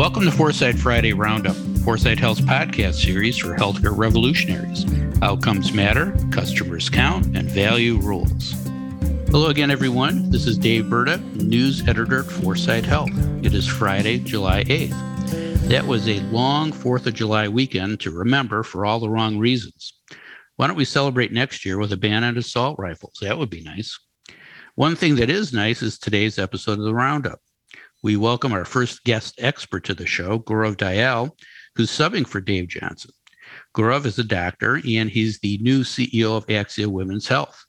Welcome to Foresight Friday Roundup, Foresight Health's podcast series for healthcare revolutionaries. Outcomes matter, customers count, and value rules. Hello again, everyone. This is Dave Burda, news editor at Foresight Health. It is Friday, July 8th. That was a long 4th of July weekend to remember for all the wrong reasons. Why don't we celebrate next year with a ban on assault rifles? That would be nice. One thing that is nice is today's episode of the Roundup. We welcome our first guest expert to the show, Gaurav Dayal, who's subbing for Dave Johnson. Gaurav is a doctor and he's the new CEO of Axia Women's Health.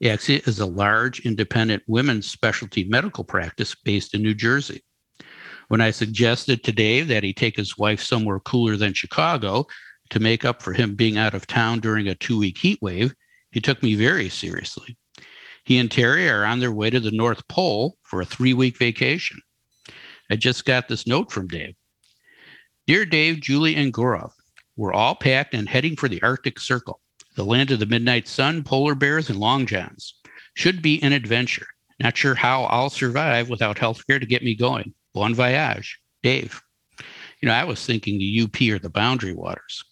Axia is a large independent women's specialty medical practice based in New Jersey. When I suggested to Dave that he take his wife somewhere cooler than Chicago to make up for him being out of town during a two week heat wave, he took me very seriously. He and Terry are on their way to the North Pole for a three week vacation. I just got this note from Dave. Dear Dave, Julie, and Gaurav, we're all packed and heading for the Arctic Circle, the land of the midnight sun, polar bears, and long johns. Should be an adventure. Not sure how I'll survive without healthcare to get me going. Bon voyage, Dave. You know, I was thinking the UP or the boundary waters.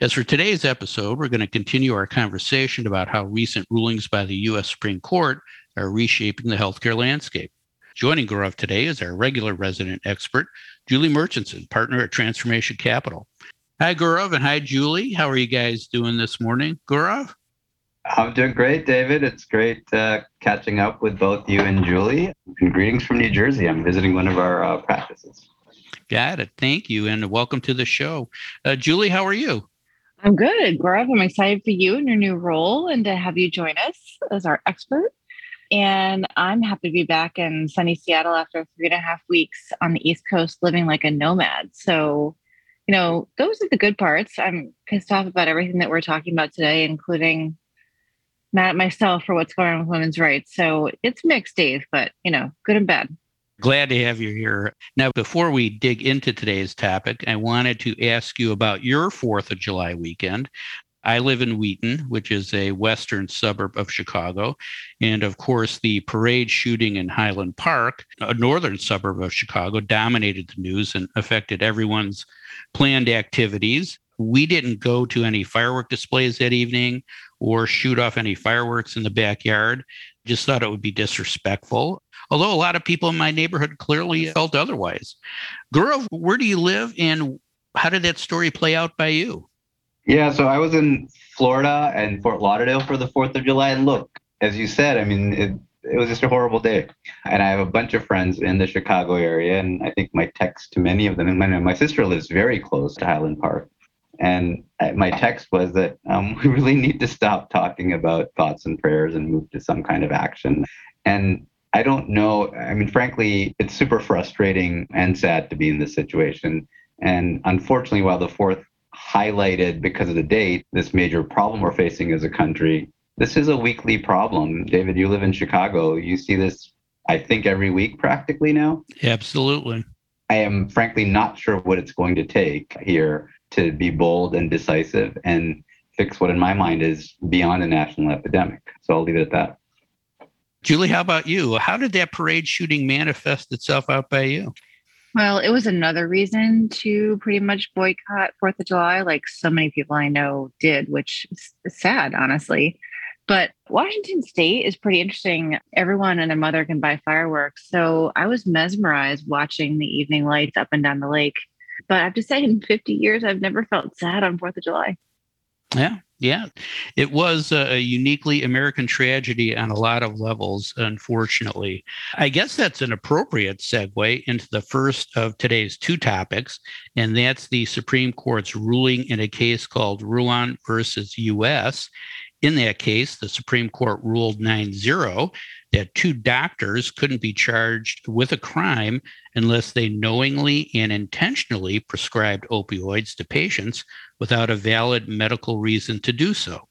As for today's episode, we're going to continue our conversation about how recent rulings by the U.S. Supreme Court are reshaping the healthcare landscape. Joining Gaurav today is our regular resident expert, Julie Murchison, partner at Transformation Capital. Hi, Gaurav, and hi, Julie. How are you guys doing this morning? Gaurav? I'm doing great, David. It's great uh, catching up with both you and Julie. And greetings from New Jersey. I'm visiting one of our uh, practices. Got it. Thank you, and welcome to the show. Uh, Julie, how are you? I'm good, Gaurav. I'm excited for you and your new role and to have you join us as our expert. And I'm happy to be back in sunny Seattle after three and a half weeks on the East Coast living like a nomad. So, you know, those are the good parts. I'm pissed off about everything that we're talking about today, including mad at myself for what's going on with women's rights. So it's mixed, Dave, but, you know, good and bad. Glad to have you here. Now, before we dig into today's topic, I wanted to ask you about your 4th of July weekend. I live in Wheaton, which is a western suburb of Chicago. And of course, the parade shooting in Highland Park, a northern suburb of Chicago, dominated the news and affected everyone's planned activities. We didn't go to any firework displays that evening or shoot off any fireworks in the backyard. Just thought it would be disrespectful. Although a lot of people in my neighborhood clearly felt otherwise. Gaurav, where do you live and how did that story play out by you? Yeah, so I was in Florida and Fort Lauderdale for the 4th of July. And look, as you said, I mean, it, it was just a horrible day. And I have a bunch of friends in the Chicago area. And I think my text to many of them, and my, my sister lives very close to Highland Park. And my text was that um, we really need to stop talking about thoughts and prayers and move to some kind of action. And I don't know. I mean, frankly, it's super frustrating and sad to be in this situation. And unfortunately, while the fourth highlighted because of the date this major problem we're facing as a country. This is a weekly problem. David, you live in Chicago. You see this, I think, every week practically now. Absolutely. I am frankly not sure what it's going to take here to be bold and decisive and fix what, in my mind, is beyond a national epidemic. So I'll leave it at that. Julie, how about you? How did that parade shooting manifest itself out by you? Well, it was another reason to pretty much boycott Fourth of July, like so many people I know did, which is sad, honestly. But Washington State is pretty interesting. Everyone and their mother can buy fireworks. So I was mesmerized watching the evening lights up and down the lake. But I have to say, in 50 years, I've never felt sad on Fourth of July. Yeah, yeah. It was a uniquely American tragedy on a lot of levels, unfortunately. I guess that's an appropriate segue into the first of today's two topics, and that's the Supreme Court's ruling in a case called Ruan versus US. In that case, the Supreme Court ruled 9 0 that two doctors couldn't be charged with a crime unless they knowingly and intentionally prescribed opioids to patients without a valid medical reason to do so.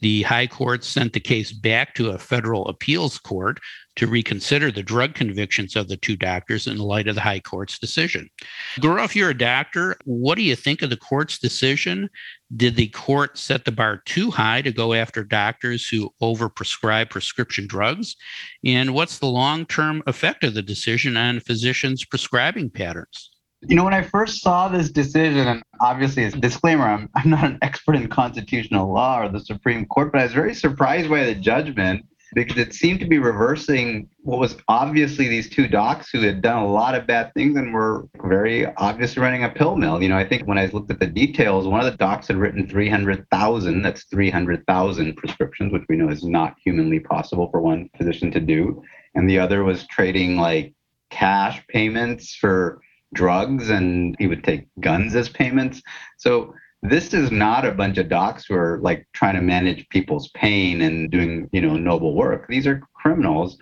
The High Court sent the case back to a federal appeals court to reconsider the drug convictions of the two doctors in light of the High Court's decision. Gaurav, you're a doctor. What do you think of the court's decision? Did the court set the bar too high to go after doctors who overprescribe prescription drugs? And what's the long term effect of the decision on physicians' prescribing patterns? You know, when I first saw this decision, and obviously, as a disclaimer, I'm, I'm not an expert in constitutional law or the Supreme Court, but I was very surprised by the judgment because it seemed to be reversing what was obviously these two docs who had done a lot of bad things and were very obviously running a pill mill. You know, I think when I looked at the details, one of the docs had written 300,000, that's 300,000 prescriptions, which we know is not humanly possible for one physician to do. And the other was trading like cash payments for drugs and he would take guns as payments. So this is not a bunch of docs who are like trying to manage people's pain and doing, you know, noble work. These are criminals.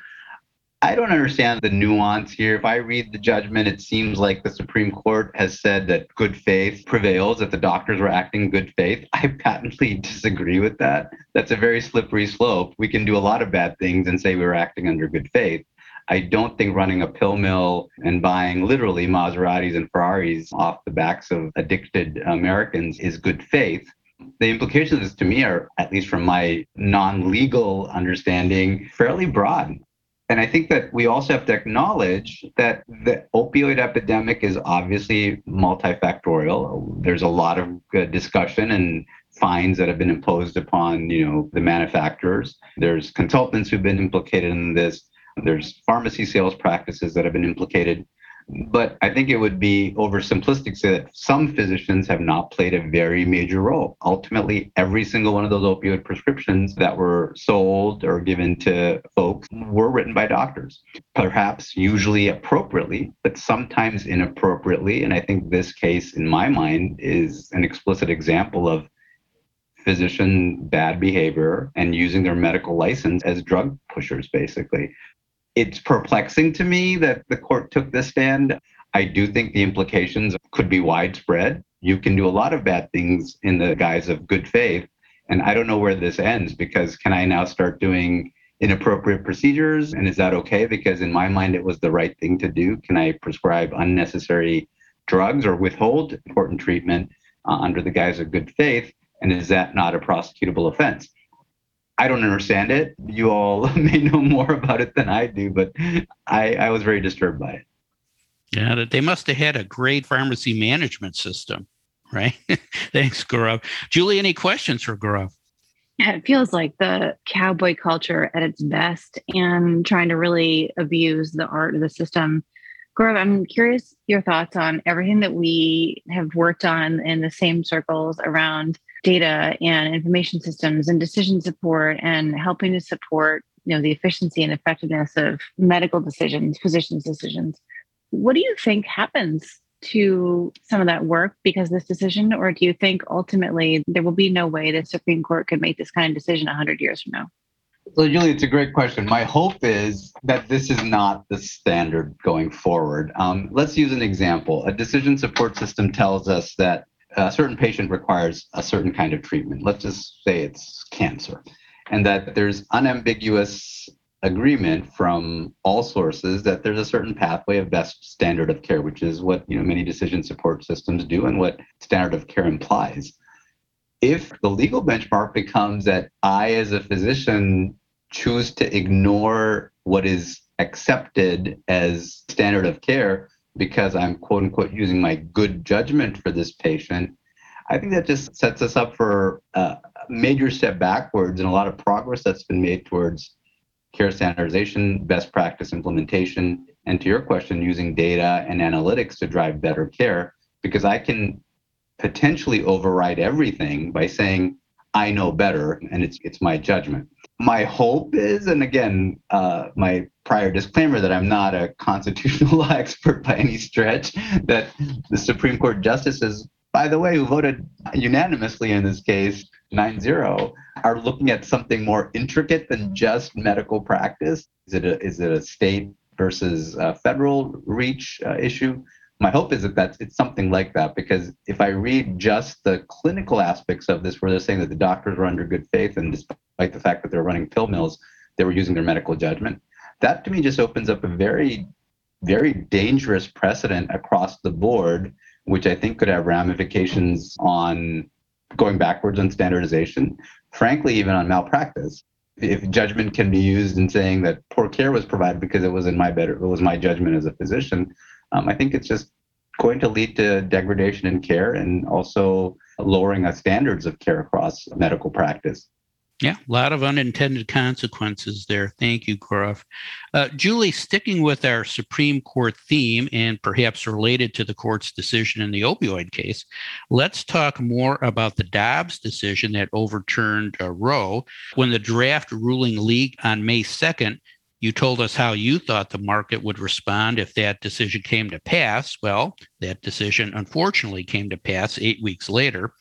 I don't understand the nuance here. If I read the judgment, it seems like the Supreme Court has said that good faith prevails, that the doctors were acting good faith. I patently disagree with that. That's a very slippery slope. We can do a lot of bad things and say we were acting under good faith. I don't think running a pill mill and buying literally Maseratis and Ferraris off the backs of addicted Americans is good faith. The implications to me are, at least from my non legal understanding, fairly broad. And I think that we also have to acknowledge that the opioid epidemic is obviously multifactorial. There's a lot of discussion and fines that have been imposed upon, you know, the manufacturers. There's consultants who've been implicated in this. There's pharmacy sales practices that have been implicated. But I think it would be oversimplistic to say that some physicians have not played a very major role. Ultimately, every single one of those opioid prescriptions that were sold or given to folks were written by doctors, perhaps usually appropriately, but sometimes inappropriately. And I think this case, in my mind, is an explicit example of physician bad behavior and using their medical license as drug pushers, basically it's perplexing to me that the court took this stand. I do think the implications could be widespread. You can do a lot of bad things in the guise of good faith. And I don't know where this ends because can I now start doing inappropriate procedures? And is that okay? Because in my mind, it was the right thing to do. Can I prescribe unnecessary drugs or withhold important treatment uh, under the guise of good faith? And is that not a prosecutable offense? I don't understand it. You all may know more about it than I do, but I, I was very disturbed by it. Yeah, they must have had a great pharmacy management system, right? Thanks, Gaurav. Julie, any questions for Gaurav? Yeah, it feels like the cowboy culture at its best and trying to really abuse the art of the system. Gaurav, I'm curious your thoughts on everything that we have worked on in the same circles around data and information systems and decision support and helping to support you know the efficiency and effectiveness of medical decisions physicians decisions. What do you think happens to some of that work because this decision? Or do you think ultimately there will be no way the supreme court could make this kind of decision 100 years from now? So julie it's a great question. My hope is that this is not the standard going forward. Um, let's use an example. A decision support system tells us that a certain patient requires a certain kind of treatment. Let's just say it's cancer, and that there's unambiguous agreement from all sources that there's a certain pathway of best standard of care, which is what you know many decision support systems do and what standard of care implies. If the legal benchmark becomes that I, as a physician, choose to ignore what is accepted as standard of care, because I'm quote unquote using my good judgment for this patient, I think that just sets us up for a major step backwards and a lot of progress that's been made towards care standardization, best practice implementation, and to your question, using data and analytics to drive better care, because I can potentially override everything by saying, I know better and it's it's my judgment my hope is, and again, uh, my prior disclaimer that I'm not a constitutional law expert by any stretch, that the Supreme Court justices, by the way, who voted unanimously in this case, 9 0, are looking at something more intricate than just medical practice. Is it a, is it a state versus federal reach uh, issue? My hope is that that's it's something like that because if I read just the clinical aspects of this, where they're saying that the doctors were under good faith and despite the fact that they're running pill mills, they were using their medical judgment. That to me just opens up a very, very dangerous precedent across the board, which I think could have ramifications on going backwards on standardization, frankly, even on malpractice. If judgment can be used in saying that poor care was provided because it was in my better, it was my judgment as a physician, um, I think it's just going to lead to degradation in care and also lowering our standards of care across medical practice. Yeah, a lot of unintended consequences there. Thank you, Gaurav. Uh, Julie, sticking with our Supreme Court theme and perhaps related to the court's decision in the opioid case, let's talk more about the Dobbs decision that overturned uh, Roe. When the draft ruling leaked on May 2nd, you told us how you thought the market would respond if that decision came to pass. Well, that decision unfortunately came to pass eight weeks later.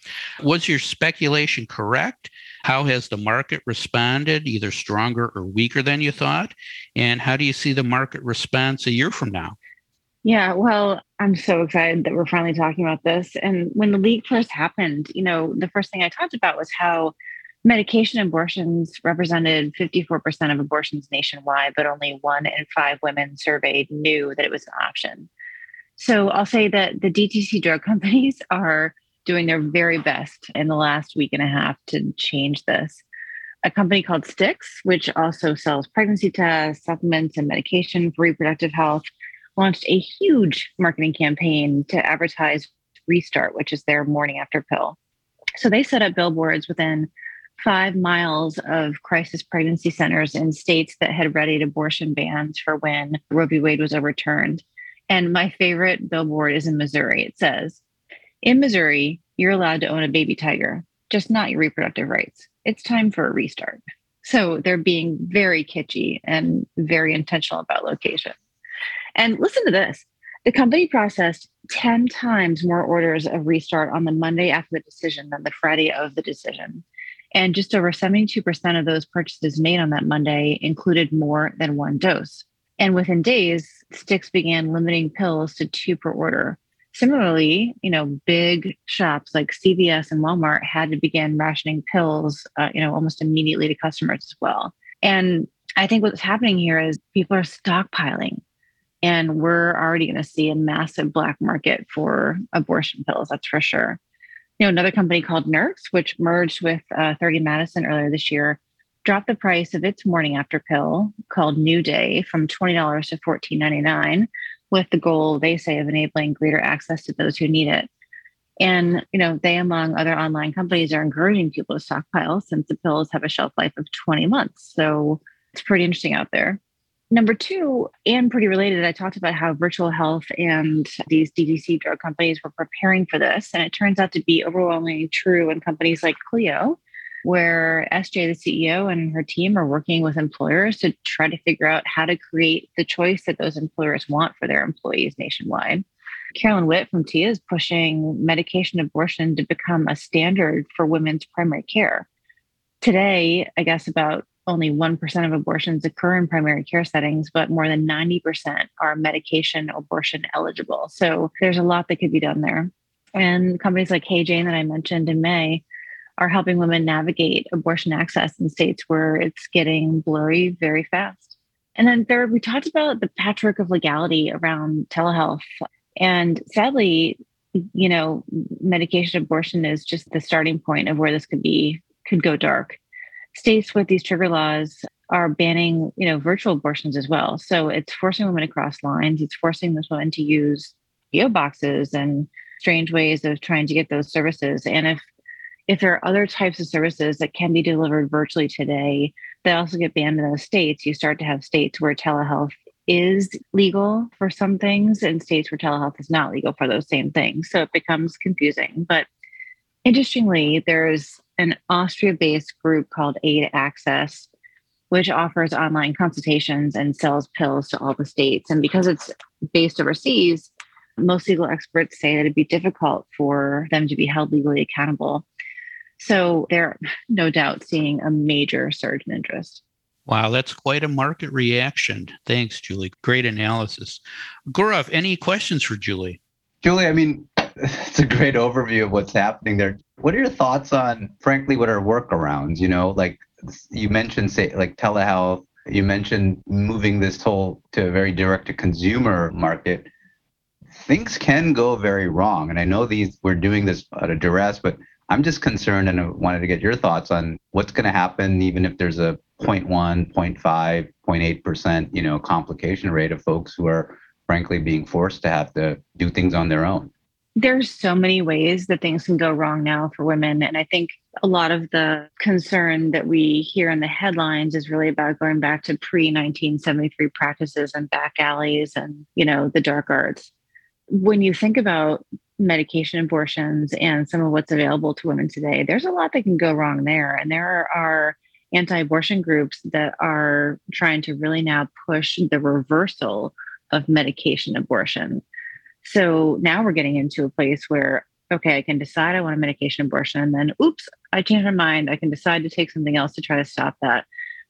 Was your speculation correct? How has the market responded, either stronger or weaker than you thought? And how do you see the market response a year from now? Yeah, well, I'm so excited that we're finally talking about this. And when the leak first happened, you know, the first thing I talked about was how medication abortions represented 54% of abortions nationwide, but only one in five women surveyed knew that it was an option. So I'll say that the DTC drug companies are doing their very best in the last week and a half to change this. A company called Stix, which also sells pregnancy tests, supplements, and medication for reproductive health, launched a huge marketing campaign to advertise Restart, which is their morning after pill. So they set up billboards within five miles of crisis pregnancy centers in states that had readied abortion bans for when Roe v. Wade was overturned. And my favorite billboard is in Missouri. It says, In Missouri, you're allowed to own a baby tiger, just not your reproductive rights. It's time for a restart. So they're being very kitschy and very intentional about location. And listen to this the company processed 10 times more orders of restart on the Monday after the decision than the Friday of the decision. And just over 72% of those purchases made on that Monday included more than one dose. And within days, Stix began limiting pills to two per order. Similarly, you know, big shops like CVS and Walmart had to begin rationing pills, uh, you know, almost immediately to customers as well. And I think what's happening here is people are stockpiling, and we're already going to see a massive black market for abortion pills. That's for sure you know, another company called Nurx, which merged with uh, 30 Madison earlier this year, dropped the price of its morning after pill called New Day from $20 to $14.99 with the goal, they say, of enabling greater access to those who need it. And, you know, they, among other online companies, are encouraging people to stockpile since the pills have a shelf life of 20 months. So it's pretty interesting out there. Number two, and pretty related, I talked about how virtual health and these DTC drug companies were preparing for this. And it turns out to be overwhelmingly true in companies like Cleo, where SJ, the CEO, and her team are working with employers to try to figure out how to create the choice that those employers want for their employees nationwide. Carolyn Witte from TIA is pushing medication abortion to become a standard for women's primary care. Today, I guess about only 1% of abortions occur in primary care settings, but more than 90% are medication abortion eligible. So there's a lot that could be done there. And companies like Hey Jane that I mentioned in May are helping women navigate abortion access in states where it's getting blurry very fast. And then third, we talked about the patchwork of legality around telehealth. And sadly, you know, medication abortion is just the starting point of where this could be, could go dark states with these trigger laws are banning, you know, virtual abortions as well. So it's forcing women to cross lines. It's forcing those women to use PO boxes and strange ways of trying to get those services. And if if there are other types of services that can be delivered virtually today that also get banned in those states, you start to have states where telehealth is legal for some things and states where telehealth is not legal for those same things. So it becomes confusing. But interestingly, there's an Austria based group called Aid Access, which offers online consultations and sells pills to all the states. And because it's based overseas, most legal experts say that it'd be difficult for them to be held legally accountable. So they're no doubt seeing a major surge in interest. Wow, that's quite a market reaction. Thanks, Julie. Great analysis. Gaurav, any questions for Julie? Julie, I mean, it's a great overview of what's happening there. What are your thoughts on, frankly, what are workarounds? You know, like you mentioned, say, like telehealth. You mentioned moving this whole to a very direct to consumer market. Things can go very wrong, and I know these we're doing this out of duress, but I'm just concerned, and I wanted to get your thoughts on what's going to happen, even if there's a 0.1, 0.5, 0.8 percent, you know, complication rate of folks who are frankly being forced to have to do things on their own there's so many ways that things can go wrong now for women. And i think a lot of the concern that we hear in the headlines is really about going back to pre-1973 practices and back alleys and you know the dark arts. When you think about medication abortions and some of what's available to women today there's a lot that can go wrong there. And there are anti-abortion groups that are trying to really now push the reversal of medication abortion so now we're getting into a place where, okay, I can decide I want a medication abortion, and then oops, I change my mind. I can decide to take something else to try to stop that.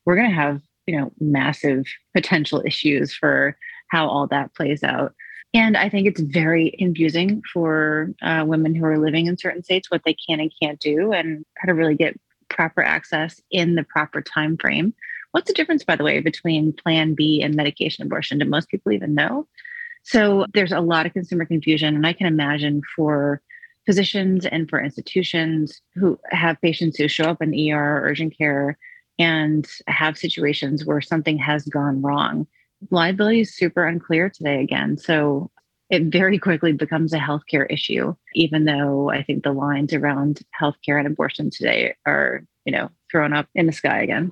We're going to have, you know, massive potential issues for how all that plays out. And I think it's very confusing for uh, women who are living in certain states what they can and can't do, and how to really get proper access in the proper time frame. What's the difference, by the way, between Plan B and medication abortion? Do most people even know? So there's a lot of consumer confusion. And I can imagine for physicians and for institutions who have patients who show up in ER or urgent care and have situations where something has gone wrong. Liability is super unclear today again. So it very quickly becomes a healthcare issue, even though I think the lines around healthcare and abortion today are, you know, thrown up in the sky again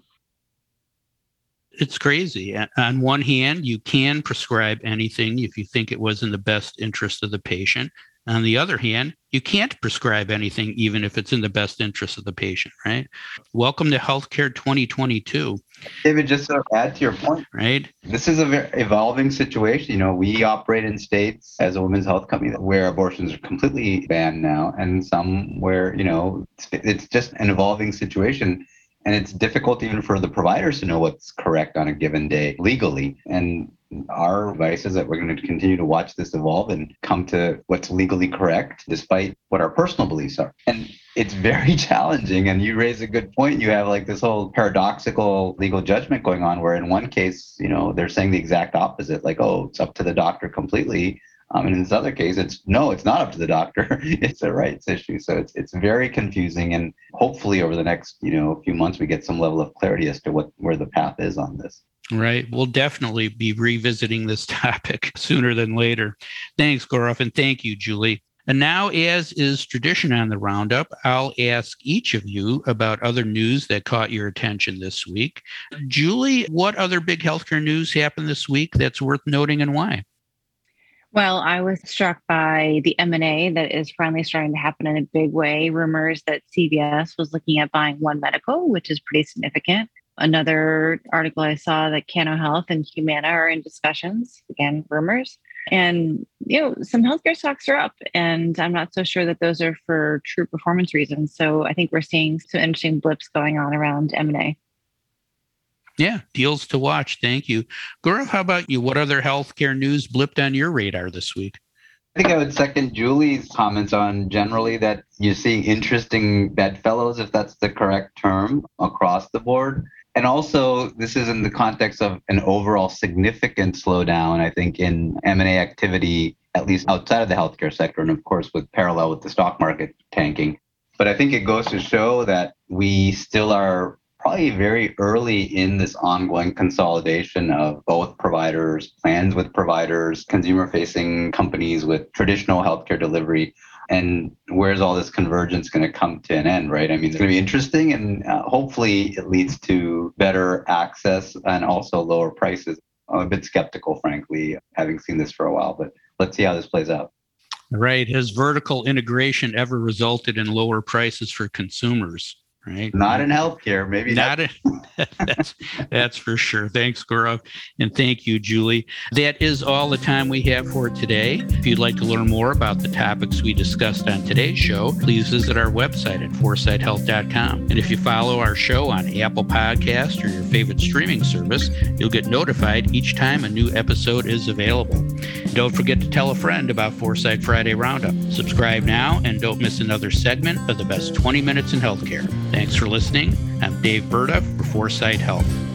it's crazy. On one hand, you can prescribe anything if you think it was in the best interest of the patient. On the other hand, you can't prescribe anything even if it's in the best interest of the patient, right? Welcome to Healthcare 2022. David, just to add to your point, right? This is a very evolving situation. You know, we operate in states as a women's health company where abortions are completely banned now, and some where, you know, it's, it's just an evolving situation and it's difficult even for the providers to know what's correct on a given day legally. And our advice is that we're going to continue to watch this evolve and come to what's legally correct, despite what our personal beliefs are. And it's very challenging. And you raise a good point. You have like this whole paradoxical legal judgment going on, where in one case, you know, they're saying the exact opposite, like, oh, it's up to the doctor completely. Um, and in this other case, it's no, it's not up to the doctor. it's a rights issue. So it's it's very confusing. And hopefully, over the next you know few months, we get some level of clarity as to what where the path is on this. Right. We'll definitely be revisiting this topic sooner than later. Thanks, Gaurav, and thank you, Julie. And now, as is tradition on the roundup, I'll ask each of you about other news that caught your attention this week. Julie, what other big healthcare news happened this week that's worth noting and why? Well, I was struck by the M&A that is finally starting to happen in a big way. Rumors that CVS was looking at buying One Medical, which is pretty significant. Another article I saw that Cano Health and Humana are in discussions. Again, rumors. And you know, some healthcare stocks are up, and I'm not so sure that those are for true performance reasons. So I think we're seeing some interesting blips going on around M&A. Yeah, deals to watch. Thank you. Gaurav, how about you? What other healthcare news blipped on your radar this week? I think I would second Julie's comments on generally that you're seeing interesting bedfellows, if that's the correct term, across the board. And also, this is in the context of an overall significant slowdown, I think, in M&A activity, at least outside of the healthcare sector, and of course, with parallel with the stock market tanking. But I think it goes to show that we still are probably very early in this ongoing consolidation of both providers, plans with providers, consumer facing companies with traditional healthcare delivery. And where's all this convergence going to come to an end, right? I mean, it's going to be interesting and uh, hopefully it leads to better access and also lower prices. I'm a bit skeptical, frankly, having seen this for a while, but let's see how this plays out. Right. Has vertical integration ever resulted in lower prices for consumers? Right? Not in healthcare, maybe not. In, that's that's for sure. Thanks, Gaurav, and thank you, Julie. That is all the time we have for today. If you'd like to learn more about the topics we discussed on today's show, please visit our website at foresighthealth.com. And if you follow our show on Apple Podcast or your favorite streaming service, you'll get notified each time a new episode is available. Don't forget to tell a friend about Foresight Friday Roundup. Subscribe now and don't miss another segment of the best 20 minutes in healthcare. Thanks for listening. I'm Dave Burda for Foresight Health.